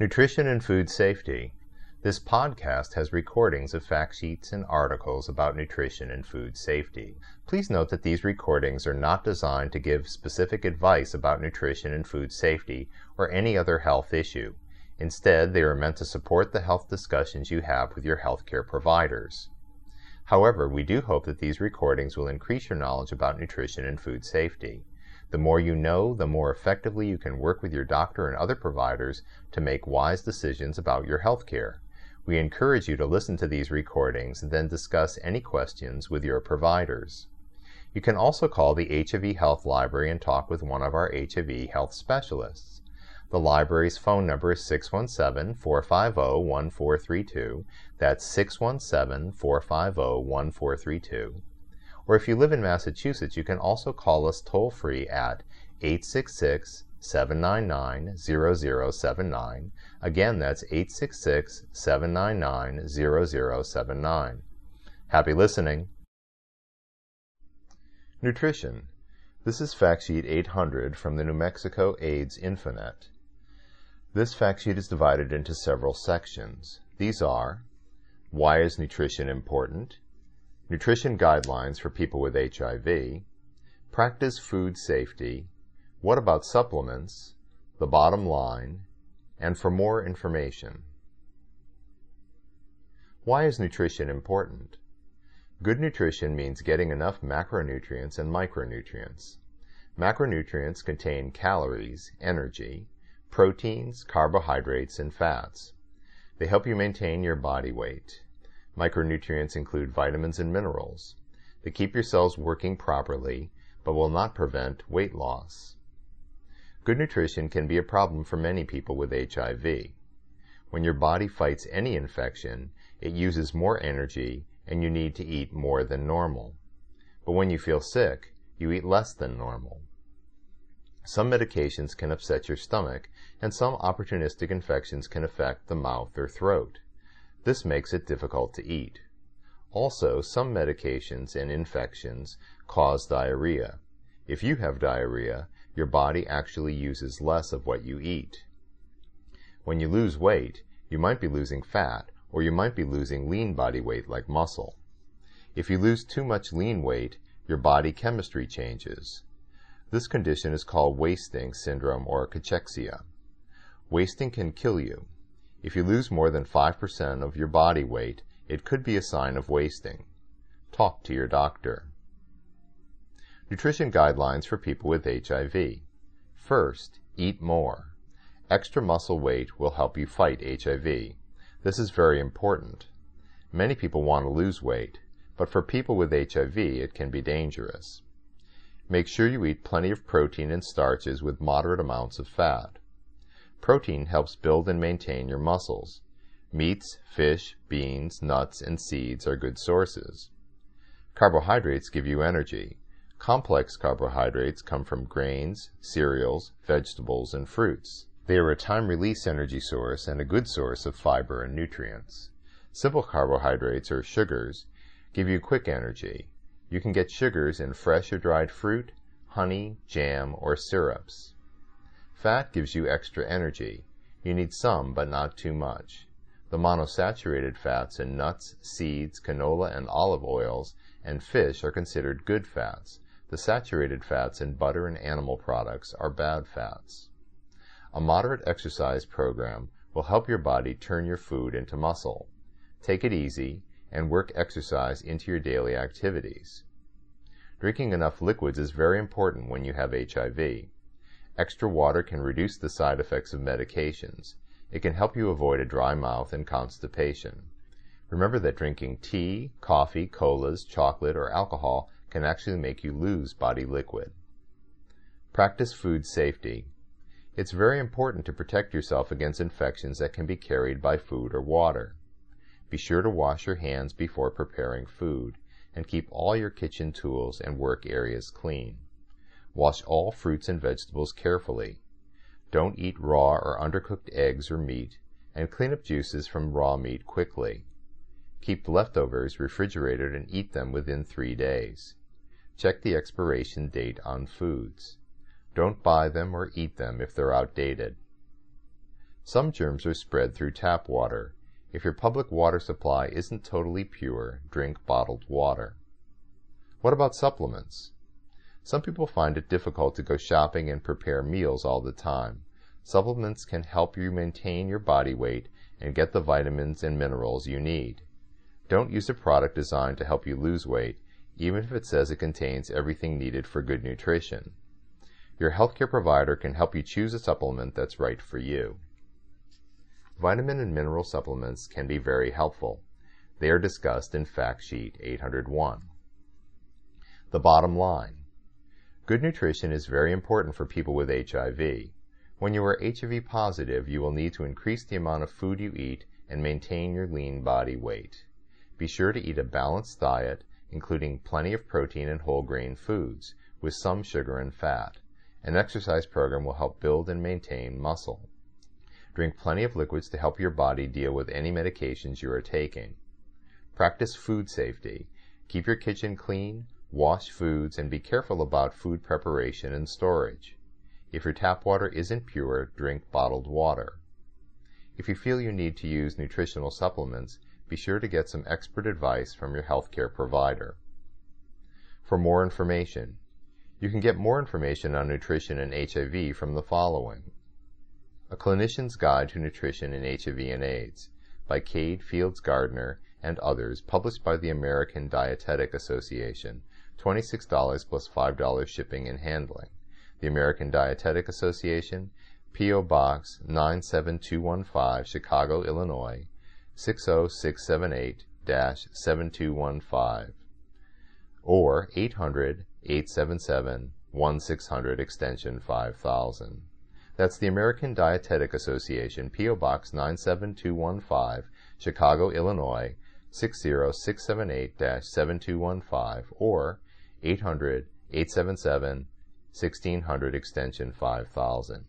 Nutrition and Food Safety. This podcast has recordings of fact sheets and articles about nutrition and food safety. Please note that these recordings are not designed to give specific advice about nutrition and food safety or any other health issue. Instead, they are meant to support the health discussions you have with your healthcare providers. However, we do hope that these recordings will increase your knowledge about nutrition and food safety. The more you know, the more effectively you can work with your doctor and other providers to make wise decisions about your health care. We encourage you to listen to these recordings and then discuss any questions with your providers. You can also call the HIV Health Library and talk with one of our HIV health specialists. The library's phone number is 617 450 1432. That's 617 450 1432 or if you live in Massachusetts, you can also call us toll free at 866 799 0079. Again, that's 866 799 0079. Happy listening. Nutrition. This is fact sheet 800 from the New Mexico AIDS Infonet. This fact sheet is divided into several sections. These are Why is nutrition important? Nutrition guidelines for people with HIV, practice food safety, what about supplements, the bottom line, and for more information. Why is nutrition important? Good nutrition means getting enough macronutrients and micronutrients. Macronutrients contain calories, energy, proteins, carbohydrates, and fats. They help you maintain your body weight. Micronutrients include vitamins and minerals. They keep your cells working properly, but will not prevent weight loss. Good nutrition can be a problem for many people with HIV. When your body fights any infection, it uses more energy and you need to eat more than normal. But when you feel sick, you eat less than normal. Some medications can upset your stomach, and some opportunistic infections can affect the mouth or throat. This makes it difficult to eat. Also, some medications and infections cause diarrhea. If you have diarrhea, your body actually uses less of what you eat. When you lose weight, you might be losing fat, or you might be losing lean body weight like muscle. If you lose too much lean weight, your body chemistry changes. This condition is called wasting syndrome or cachexia. Wasting can kill you. If you lose more than 5% of your body weight, it could be a sign of wasting. Talk to your doctor. Nutrition guidelines for people with HIV. First, eat more. Extra muscle weight will help you fight HIV. This is very important. Many people want to lose weight, but for people with HIV, it can be dangerous. Make sure you eat plenty of protein and starches with moderate amounts of fat. Protein helps build and maintain your muscles. Meats, fish, beans, nuts, and seeds are good sources. Carbohydrates give you energy. Complex carbohydrates come from grains, cereals, vegetables, and fruits. They are a time-release energy source and a good source of fiber and nutrients. Simple carbohydrates, or sugars, give you quick energy. You can get sugars in fresh or dried fruit, honey, jam, or syrups. Fat gives you extra energy. You need some, but not too much. The monosaturated fats in nuts, seeds, canola and olive oils, and fish are considered good fats. The saturated fats in butter and animal products are bad fats. A moderate exercise program will help your body turn your food into muscle. Take it easy and work exercise into your daily activities. Drinking enough liquids is very important when you have HIV. Extra water can reduce the side effects of medications. It can help you avoid a dry mouth and constipation. Remember that drinking tea, coffee, colas, chocolate, or alcohol can actually make you lose body liquid. Practice food safety. It's very important to protect yourself against infections that can be carried by food or water. Be sure to wash your hands before preparing food, and keep all your kitchen tools and work areas clean. Wash all fruits and vegetables carefully. Don't eat raw or undercooked eggs or meat, and clean up juices from raw meat quickly. Keep leftovers refrigerated and eat them within three days. Check the expiration date on foods. Don't buy them or eat them if they're outdated. Some germs are spread through tap water. If your public water supply isn't totally pure, drink bottled water. What about supplements? Some people find it difficult to go shopping and prepare meals all the time. Supplements can help you maintain your body weight and get the vitamins and minerals you need. Don't use a product designed to help you lose weight, even if it says it contains everything needed for good nutrition. Your healthcare provider can help you choose a supplement that's right for you. Vitamin and mineral supplements can be very helpful. They are discussed in Fact Sheet 801. The bottom line. Good nutrition is very important for people with HIV. When you are HIV positive, you will need to increase the amount of food you eat and maintain your lean body weight. Be sure to eat a balanced diet, including plenty of protein and whole grain foods, with some sugar and fat. An exercise program will help build and maintain muscle. Drink plenty of liquids to help your body deal with any medications you are taking. Practice food safety. Keep your kitchen clean, wash foods, and be careful about food preparation and storage. If your tap water isn't pure, drink bottled water. If you feel you need to use nutritional supplements, be sure to get some expert advice from your healthcare provider. For more information, you can get more information on nutrition and HIV from the following. A Clinician's Guide to Nutrition in HIV and AIDS by Cade Fields Gardner and others, published by the American Dietetic Association, $26 plus $5 shipping and handling. The American Dietetic Association, P.O. Box 97215, Chicago, Illinois 60678 7215, or 800 877 1600 extension 5000. That's the American Dietetic Association, P.O. Box 97215, Chicago, Illinois 60678-7215 or 800-877-1600 extension 5000.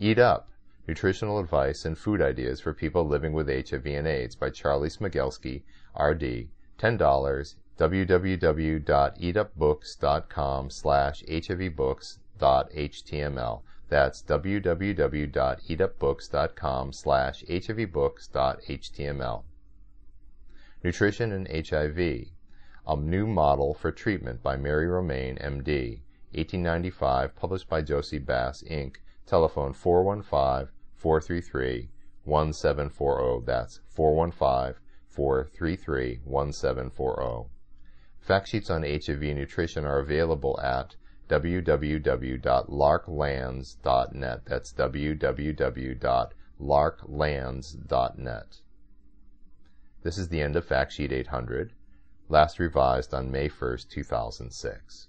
Eat Up! Nutritional Advice and Food Ideas for People Living with HIV and AIDS by Charlie Smigelski, RD, $10, www.eatupbooks.com slash hivbooks.html that's www.eatupbooks.com slash hivbooks.html. Nutrition and HIV, a new model for treatment by Mary Romeyn, MD, 1895, published by Jossey-Bass, Inc., telephone 415-433-1740, that's 415-433-1740. Fact sheets on HIV nutrition are available at www.larklands.net. That's www.larklands.net. This is the end of Fact Sheet 800, last revised on May 1, 2006.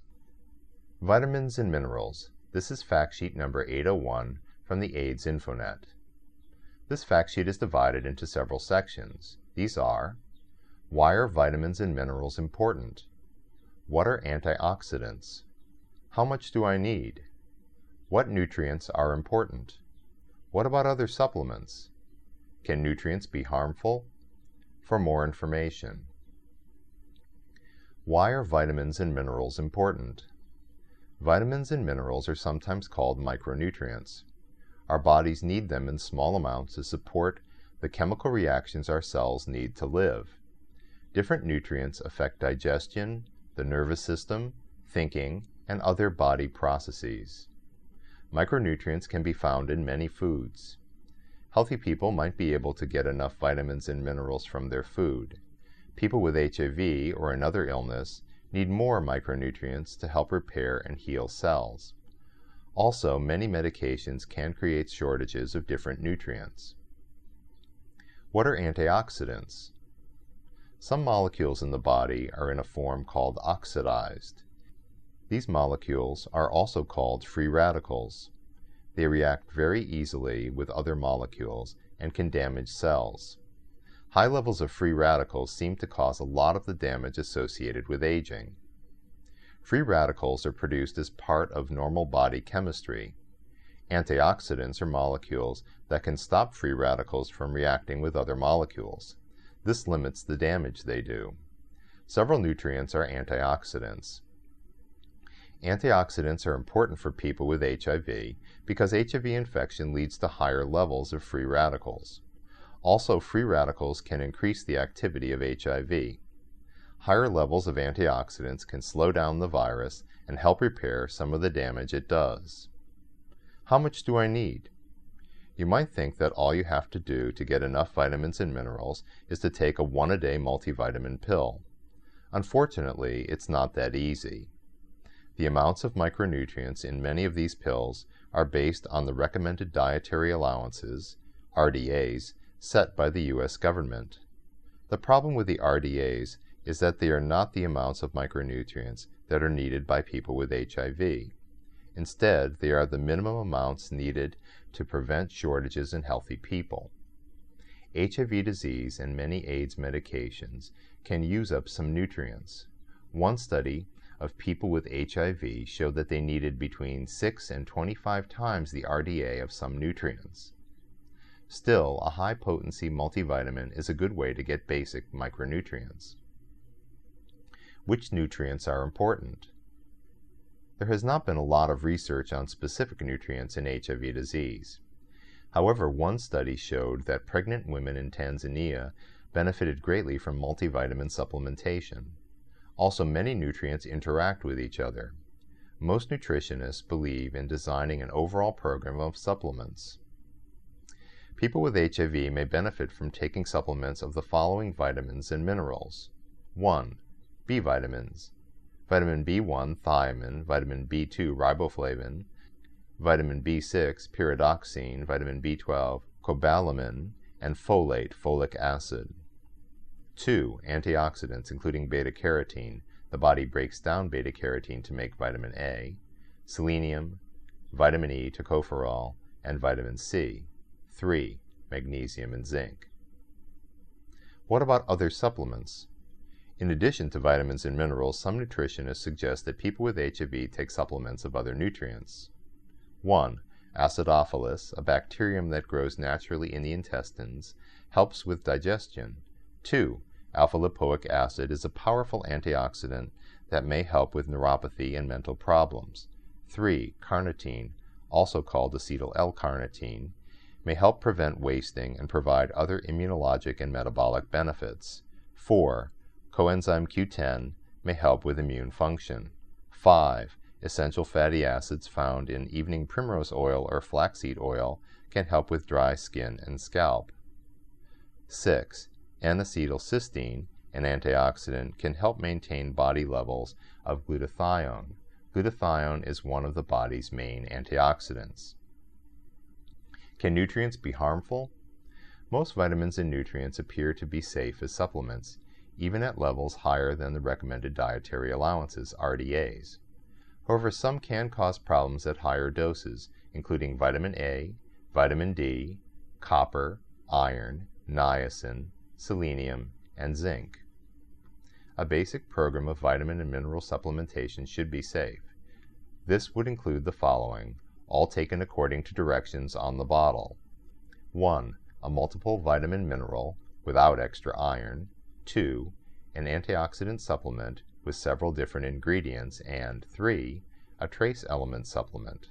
Vitamins and Minerals. This is Fact Sheet number 801 from the AIDS Infonet. This fact sheet is divided into several sections. These are Why are vitamins and minerals important? What are antioxidants? How much do I need? What nutrients are important? What about other supplements? Can nutrients be harmful? For more information. Why are vitamins and minerals important? Vitamins and minerals are sometimes called micronutrients. Our bodies need them in small amounts to support the chemical reactions our cells need to live. Different nutrients affect digestion, the nervous system, thinking, and other body processes. Micronutrients can be found in many foods. Healthy people might be able to get enough vitamins and minerals from their food. People with HIV or another illness need more micronutrients to help repair and heal cells. Also, many medications can create shortages of different nutrients. What are antioxidants? Some molecules in the body are in a form called oxidized. These molecules are also called free radicals. They react very easily with other molecules and can damage cells. High levels of free radicals seem to cause a lot of the damage associated with aging. Free radicals are produced as part of normal body chemistry. Antioxidants are molecules that can stop free radicals from reacting with other molecules. This limits the damage they do. Several nutrients are antioxidants. Antioxidants are important for people with HIV because HIV infection leads to higher levels of free radicals. Also, free radicals can increase the activity of HIV. Higher levels of antioxidants can slow down the virus and help repair some of the damage it does. How much do I need? You might think that all you have to do to get enough vitamins and minerals is to take a one a day multivitamin pill. Unfortunately, it's not that easy. The amounts of micronutrients in many of these pills are based on the recommended dietary allowances, RDAs, set by the U.S. government. The problem with the RDAs is that they are not the amounts of micronutrients that are needed by people with HIV. Instead, they are the minimum amounts needed to prevent shortages in healthy people. HIV disease and many AIDS medications can use up some nutrients. One study of people with HIV showed that they needed between 6 and 25 times the RDA of some nutrients. Still, a high potency multivitamin is a good way to get basic micronutrients. Which nutrients are important? There has not been a lot of research on specific nutrients in HIV disease. However, one study showed that pregnant women in Tanzania benefited greatly from multivitamin supplementation. Also, many nutrients interact with each other. Most nutritionists believe in designing an overall program of supplements. People with HIV may benefit from taking supplements of the following vitamins and minerals. 1. B vitamins. Vitamin B1, thiamine, vitamin B2, riboflavin, vitamin B6, pyridoxine, vitamin B12, cobalamin, and folate, folic acid. 2. Antioxidants, including beta carotene. The body breaks down beta carotene to make vitamin A, selenium, vitamin E, tocopherol, and vitamin C. 3. Magnesium and zinc. What about other supplements? In addition to vitamins and minerals, some nutritionists suggest that people with HIV take supplements of other nutrients. 1. Acidophilus, a bacterium that grows naturally in the intestines, helps with digestion. 2. Alpha lipoic acid is a powerful antioxidant that may help with neuropathy and mental problems. 3. Carnitine, also called acetyl L-carnitine, may help prevent wasting and provide other immunologic and metabolic benefits. 4. Coenzyme Q10 may help with immune function. 5. Essential fatty acids found in evening primrose oil or flaxseed oil can help with dry skin and scalp. 6. N-acetylcysteine, an antioxidant, can help maintain body levels of glutathione. Glutathione is one of the body's main antioxidants. Can nutrients be harmful? Most vitamins and nutrients appear to be safe as supplements, even at levels higher than the recommended dietary allowances, RDAs. However, some can cause problems at higher doses, including vitamin A, vitamin D, copper, iron, niacin, selenium, and zinc. A basic program of vitamin and mineral supplementation should be safe. This would include the following, all taken according to directions on the bottle. 1. A multiple vitamin mineral without extra iron. 2. An antioxidant supplement with several different ingredients. And 3. A trace element supplement.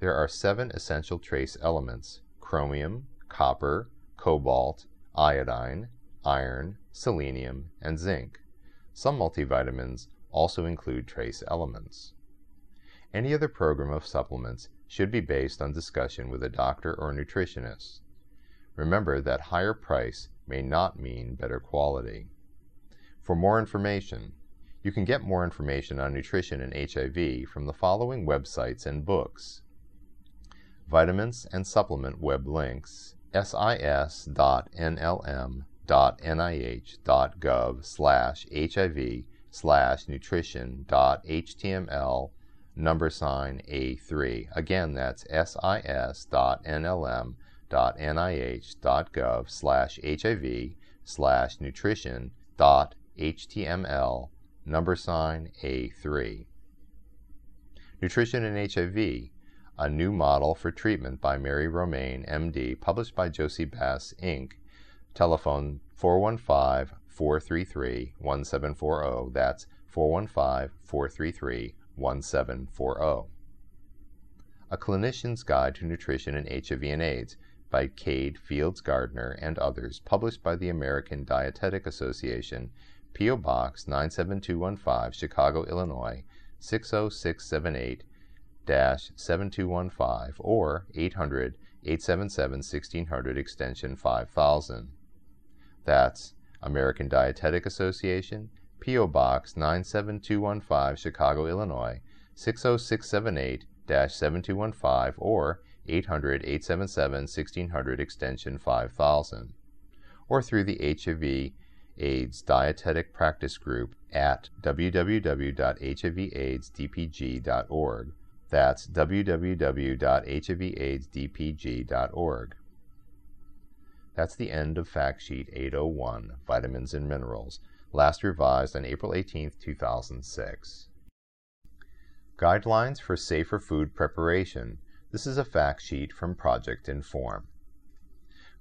There are seven essential trace elements chromium, copper, cobalt, iodine, iron, selenium, and zinc. Some multivitamins also include trace elements. Any other program of supplements should be based on discussion with a doctor or nutritionist. Remember that higher price may not mean better quality. For more information, you can get more information on nutrition and HIV from the following websites and books. Vitamins and supplement web links sis.nlm.nih.gov slash hiv slash nutrition dot html number sign A3. Again, that's sis.nlm.nih.gov slash hiv slash nutrition dot html number sign A3. Nutrition and HIV a new model for treatment by Mary Romeyn, MD, published by Jossey-Bass, Inc. Telephone 415 433 1740. That's 415 433 1740. A Clinician's Guide to Nutrition in HIV and AIDS by Cade Fields Gardner and others, published by the American Dietetic Association, P.O. Box 97215, Chicago, Illinois 60678 7215 or 800 877 1600 extension 5000. That's American Dietetic Association, P.O. Box 97215, Chicago, Illinois 60678 7215 or 800 877 1600 extension 5000. Or through the HIV AIDS Dietetic Practice Group at www.hivaidsdpg.org that's www.hivaidsdpg.org. That's the end of Fact Sheet 801, Vitamins and Minerals, last revised on April 18, 2006. Guidelines for Safer Food Preparation. This is a fact sheet from Project Inform.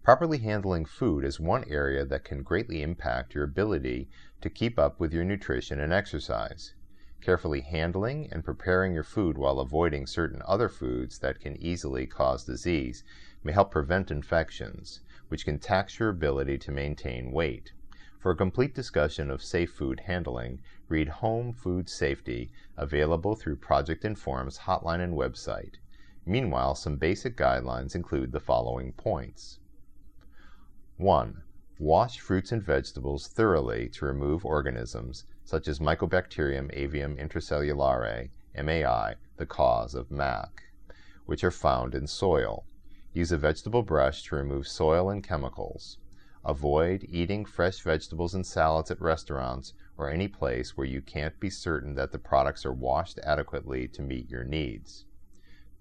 Properly handling food is one area that can greatly impact your ability to keep up with your nutrition and exercise. Carefully handling and preparing your food while avoiding certain other foods that can easily cause disease may help prevent infections, which can tax your ability to maintain weight. For a complete discussion of safe food handling, read Home Food Safety, available through Project Inform's hotline and website. Meanwhile, some basic guidelines include the following points. 1. Wash fruits and vegetables thoroughly to remove organisms such as Mycobacterium avium intracellulare, MAI, the cause of MAC, which are found in soil. Use a vegetable brush to remove soil and chemicals. Avoid eating fresh vegetables and salads at restaurants or any place where you can't be certain that the products are washed adequately to meet your needs.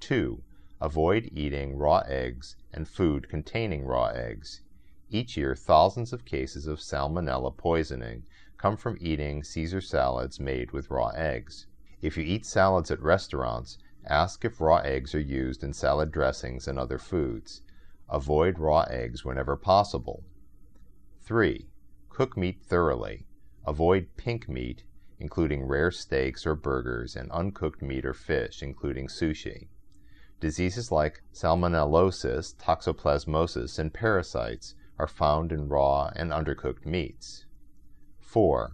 2. Avoid eating raw eggs and food containing raw eggs. Each year, thousands of cases of salmonella poisoning come from eating Caesar salads made with raw eggs. If you eat salads at restaurants, ask if raw eggs are used in salad dressings and other foods. Avoid raw eggs whenever possible. 3. Cook meat thoroughly. Avoid pink meat, including rare steaks or burgers, and uncooked meat or fish, including sushi. Diseases like salmonellosis, toxoplasmosis, and parasites are found in raw and undercooked meats. 4.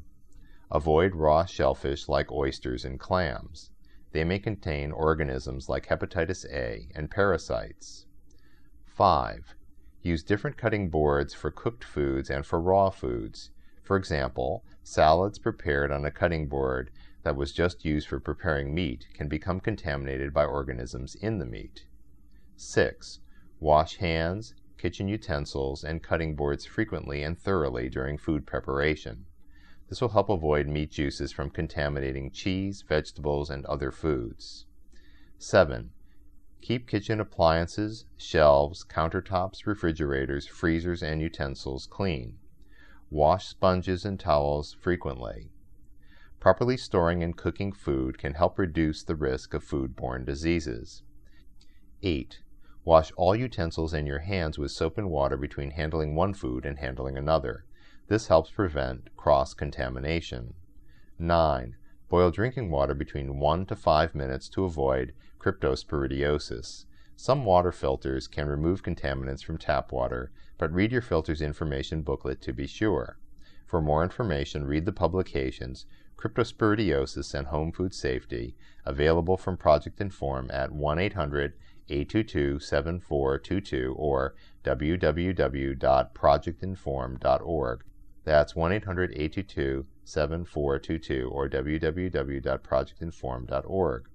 Avoid raw shellfish like oysters and clams. They may contain organisms like hepatitis A and parasites. 5. Use different cutting boards for cooked foods and for raw foods. For example, salads prepared on a cutting board that was just used for preparing meat can become contaminated by organisms in the meat. 6. Wash hands, kitchen utensils, and cutting boards frequently and thoroughly during food preparation. This will help avoid meat juices from contaminating cheese, vegetables, and other foods. 7. Keep kitchen appliances, shelves, countertops, refrigerators, freezers, and utensils clean. Wash sponges and towels frequently. Properly storing and cooking food can help reduce the risk of foodborne diseases. 8. Wash all utensils and your hands with soap and water between handling one food and handling another. This helps prevent cross-contamination. 9. Boil drinking water between 1 to 5 minutes to avoid cryptosporidiosis. Some water filters can remove contaminants from tap water, but read your filter's information booklet to be sure. For more information, read the publications Cryptosporidiosis and Home Food Safety, available from Project Inform at 1 800 822 7422 or www.projectinform.org. That's 1 800 822 7422 or www.projectinform.org.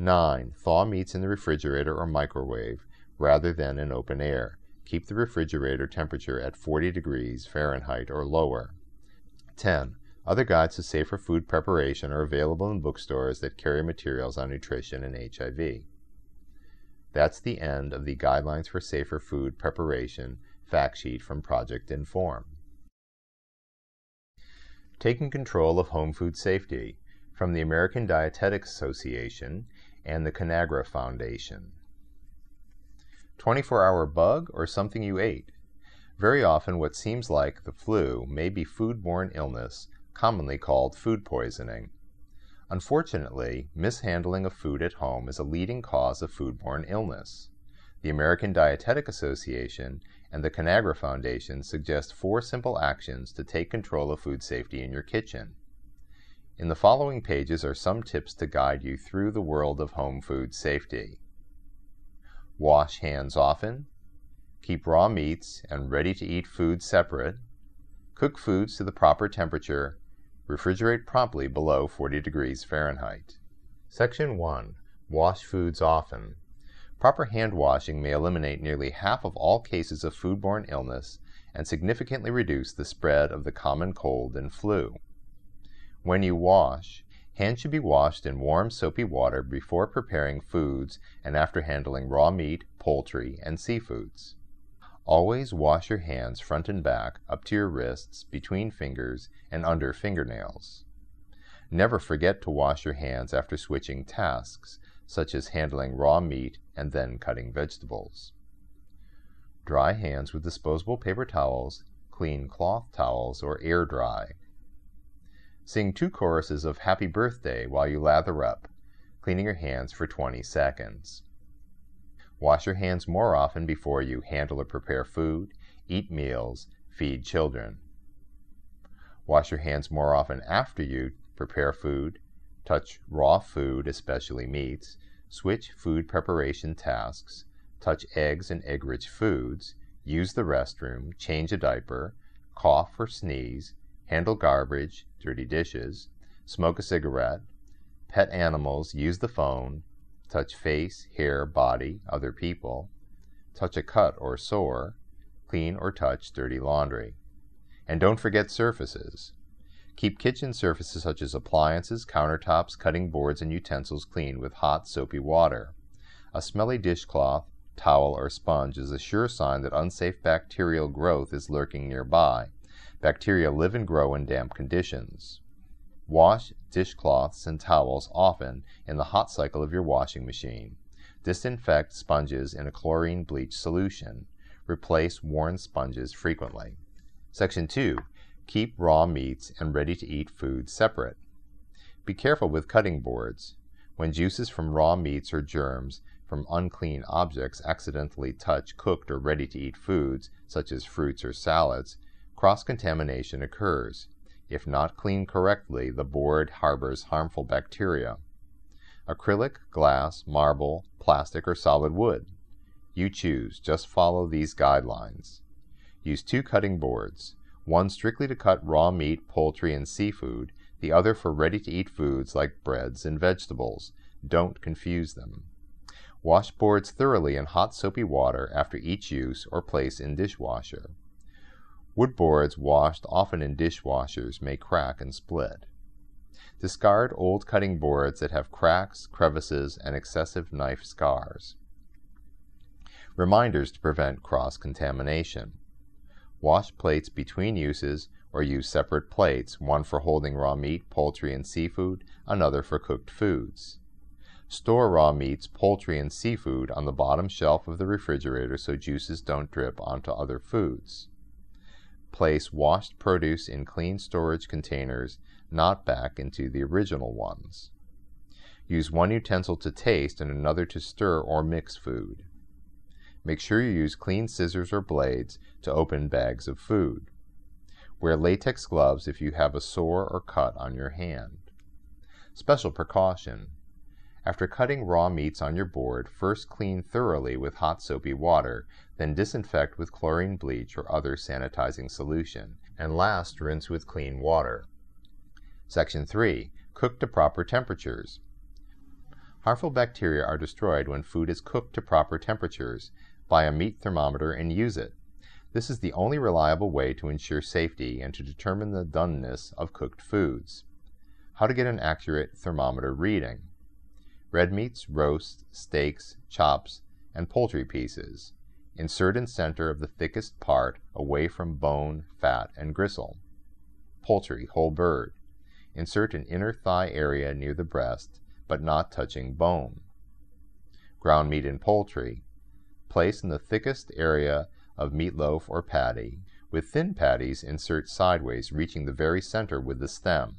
9. Thaw meats in the refrigerator or microwave rather than in open air. Keep the refrigerator temperature at 40 degrees Fahrenheit or lower. 10. Other guides to safer food preparation are available in bookstores that carry materials on nutrition and HIV. That's the end of the Guidelines for Safer Food Preparation fact sheet from Project Inform. Taking Control of Home Food Safety from the American Dietetic Association and the Conagra Foundation. 24 hour bug or something you ate. Very often, what seems like the flu may be foodborne illness, commonly called food poisoning. Unfortunately, mishandling of food at home is a leading cause of foodborne illness. The American Dietetic Association and the Conagra Foundation suggest four simple actions to take control of food safety in your kitchen. In the following pages are some tips to guide you through the world of home food safety. Wash hands often. Keep raw meats and ready to eat foods separate. Cook foods to the proper temperature. Refrigerate promptly below 40 degrees Fahrenheit. Section 1. Wash foods often. Proper hand washing may eliminate nearly half of all cases of foodborne illness and significantly reduce the spread of the common cold and flu. When you wash, hands should be washed in warm soapy water before preparing foods and after handling raw meat, poultry, and seafoods. Always wash your hands front and back, up to your wrists, between fingers, and under fingernails. Never forget to wash your hands after switching tasks, such as handling raw meat and then cutting vegetables. Dry hands with disposable paper towels, clean cloth towels, or air dry. Sing two choruses of Happy Birthday while you lather up, cleaning your hands for 20 seconds. Wash your hands more often before you handle or prepare food, eat meals, feed children. Wash your hands more often after you prepare food, touch raw food, especially meats, switch food preparation tasks, touch eggs and egg rich foods, use the restroom, change a diaper, cough or sneeze, handle garbage, dirty dishes, smoke a cigarette, pet animals, use the phone, touch face, hair, body, other people, touch a cut or sore, clean or touch dirty laundry. And don't forget surfaces. Keep kitchen surfaces such as appliances, countertops, cutting boards, and utensils clean with hot, soapy water. A smelly dishcloth, towel, or sponge is a sure sign that unsafe bacterial growth is lurking nearby. Bacteria live and grow in damp conditions. Wash dishcloths and towels often in the hot cycle of your washing machine. Disinfect sponges in a chlorine bleach solution. Replace worn sponges frequently. Section 2. Keep raw meats and ready to eat foods separate. Be careful with cutting boards. When juices from raw meats or germs from unclean objects accidentally touch cooked or ready to eat foods, such as fruits or salads, cross contamination occurs. If not cleaned correctly, the board harbors harmful bacteria. Acrylic, glass, marble, plastic, or solid wood. You choose, just follow these guidelines. Use two cutting boards one strictly to cut raw meat, poultry, and seafood, the other for ready to eat foods like breads and vegetables. Don't confuse them. Wash boards thoroughly in hot soapy water after each use or place in dishwasher. Wood boards washed often in dishwashers may crack and split. Discard old cutting boards that have cracks, crevices, and excessive knife scars. Reminders to prevent cross contamination. Wash plates between uses or use separate plates, one for holding raw meat, poultry, and seafood, another for cooked foods. Store raw meats, poultry, and seafood on the bottom shelf of the refrigerator so juices don't drip onto other foods. Place washed produce in clean storage containers, not back into the original ones. Use one utensil to taste and another to stir or mix food. Make sure you use clean scissors or blades to open bags of food. Wear latex gloves if you have a sore or cut on your hand. Special precaution. After cutting raw meats on your board, first clean thoroughly with hot soapy water, then disinfect with chlorine bleach or other sanitizing solution, and last rinse with clean water. Section 3. Cook to proper temperatures. Harmful bacteria are destroyed when food is cooked to proper temperatures, Buy a meat thermometer and use it. This is the only reliable way to ensure safety and to determine the doneness of cooked foods. How to get an accurate thermometer reading. Red meats, roasts, steaks, chops, and poultry pieces. Insert in center of the thickest part away from bone, fat, and gristle. Poultry, whole bird. Insert in inner thigh area near the breast, but not touching bone. Ground meat and poultry. Place in the thickest area of meatloaf or patty. With thin patties, insert sideways, reaching the very center with the stem.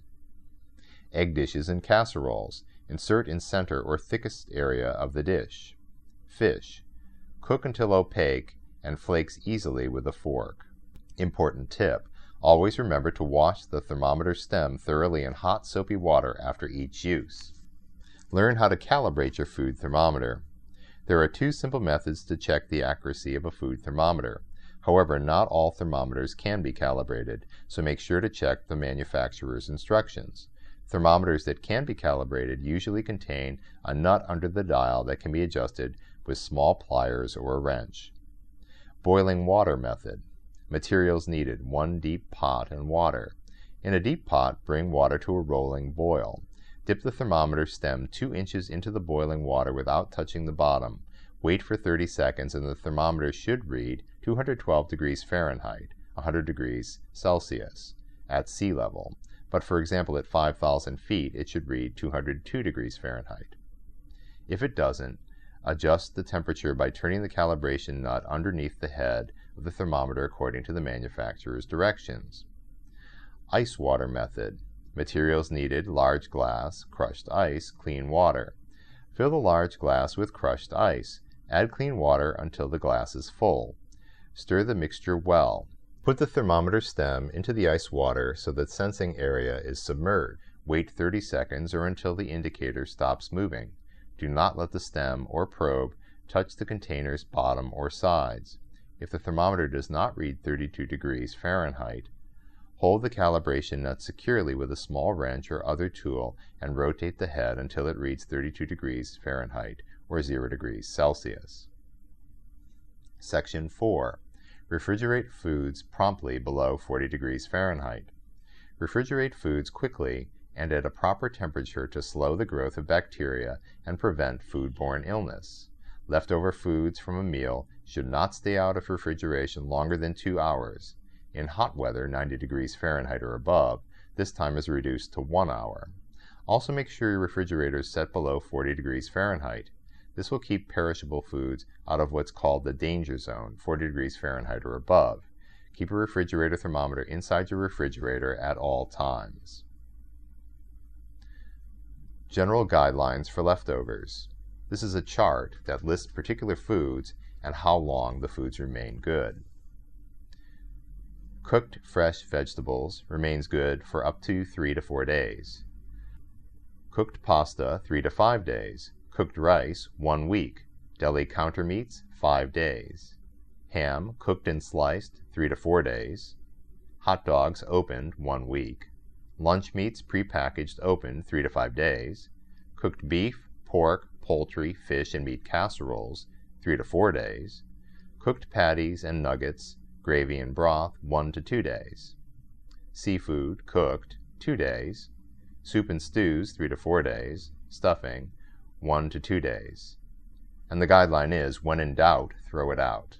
egg dishes and casseroles. Insert in center or thickest area of the dish. Fish. Cook until opaque and flakes easily with a fork. Important tip. Always remember to wash the thermometer stem thoroughly in hot soapy water after each use. Learn how to calibrate your food thermometer. There are two simple methods to check the accuracy of a food thermometer. However, not all thermometers can be calibrated, so make sure to check the manufacturer's instructions. Thermometers that can be calibrated usually contain a nut under the dial that can be adjusted with small pliers or a wrench. Boiling water method. Materials needed 1 deep pot and water. In a deep pot, bring water to a rolling boil. Dip the thermometer stem 2 inches into the boiling water without touching the bottom. Wait for 30 seconds and the thermometer should read 212 degrees Fahrenheit, 100 degrees Celsius, at sea level. But for example, at 5,000 feet, it should read 202 degrees Fahrenheit. If it doesn't, adjust the temperature by turning the calibration nut underneath the head of the thermometer according to the manufacturer's directions. Ice water method. Materials needed large glass, crushed ice, clean water. Fill the large glass with crushed ice. Add clean water until the glass is full. Stir the mixture well. Put the thermometer stem into the ice water so that sensing area is submerged. Wait 30 seconds or until the indicator stops moving. Do not let the stem or probe touch the container's bottom or sides. If the thermometer does not read 32 degrees Fahrenheit, hold the calibration nut securely with a small wrench or other tool and rotate the head until it reads 32 degrees Fahrenheit or 0 degrees Celsius. Section 4. Refrigerate foods promptly below 40 degrees Fahrenheit. Refrigerate foods quickly and at a proper temperature to slow the growth of bacteria and prevent foodborne illness. Leftover foods from a meal should not stay out of refrigeration longer than two hours. In hot weather, 90 degrees Fahrenheit or above, this time is reduced to one hour. Also make sure your refrigerator is set below 40 degrees Fahrenheit. This will keep perishable foods out of what's called the danger zone, 40 degrees Fahrenheit or above. Keep a refrigerator thermometer inside your refrigerator at all times. General guidelines for leftovers. This is a chart that lists particular foods and how long the foods remain good. Cooked fresh vegetables remains good for up to 3 to 4 days. Cooked pasta 3 to 5 days. Cooked rice 1 week. Deli counter meats 5 days. Ham cooked and sliced 3 to 4 days. Hot dogs opened 1 week. Lunch meats prepackaged opened 3 to 5 days. Cooked beef, pork, poultry, fish, and meat casseroles three to four days, cooked patties and nuggets, gravy and broth, one to two days, seafood, cooked, two days, soup and stews, three to four days, stuffing, one to two days. And the guideline is when in doubt, throw it out.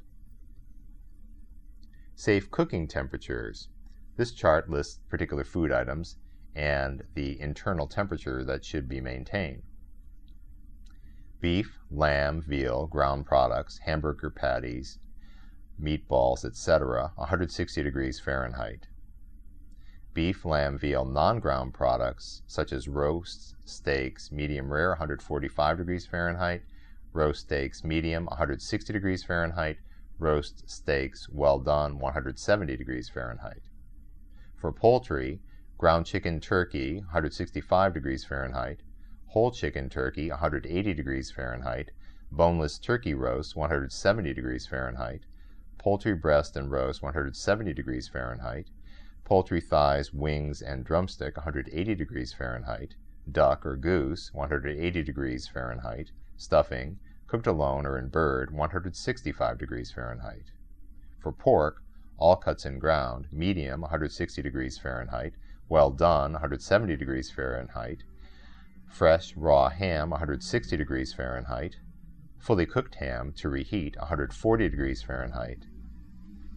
Safe cooking temperatures. This chart lists particular food items and the internal temperature that should be maintained beef, lamb, veal, ground products, hamburger patties, meatballs, etc., 160 degrees Fahrenheit. Beef, lamb, veal, non ground products such as roasts, steaks, medium rare, 145 degrees Fahrenheit, roast steaks, medium, 160 degrees Fahrenheit, roast steaks, well done, 170 degrees Fahrenheit. For poultry, ground chicken turkey, 165 degrees Fahrenheit, whole chicken turkey 180 degrees Fahrenheit, boneless turkey roast 170 degrees Fahrenheit, poultry breast and roast 170 degrees Fahrenheit, poultry thighs, wings, and drumstick 180 degrees Fahrenheit, duck or goose 180 degrees Fahrenheit, stuffing, cooked alone or in bird 165 degrees Fahrenheit. For pork, all cuts and ground, medium 160 degrees Fahrenheit, well done 170 degrees Fahrenheit, fresh raw ham 160 degrees Fahrenheit, fully cooked ham to reheat 140 degrees Fahrenheit,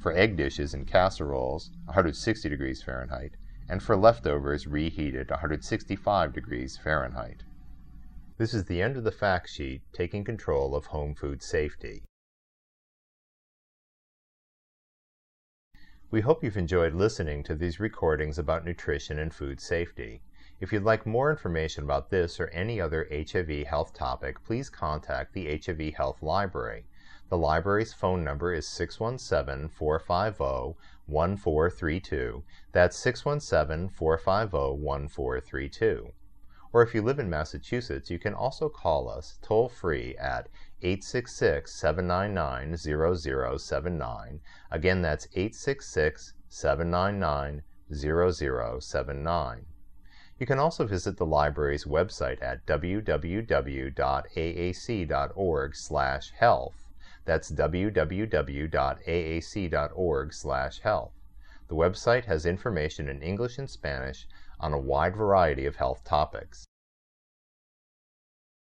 for egg dishes and casseroles 160 degrees Fahrenheit, and for leftovers reheated 165 degrees Fahrenheit. This is the end of the fact sheet taking control of home food safety. We hope you've enjoyed listening to these recordings about nutrition and food safety. If you'd like more information about this or any other HIV health topic, please contact the HIV Health Library. The library's phone number is 617 450 1432. That's 617 450 1432. Or if you live in Massachusetts, you can also call us toll free at 866 799 0079. Again, that's 866 799 0079. You can also visit the library's website at www.aac.org/health. That's www.aac.org/health. The website has information in English and Spanish on a wide variety of health topics.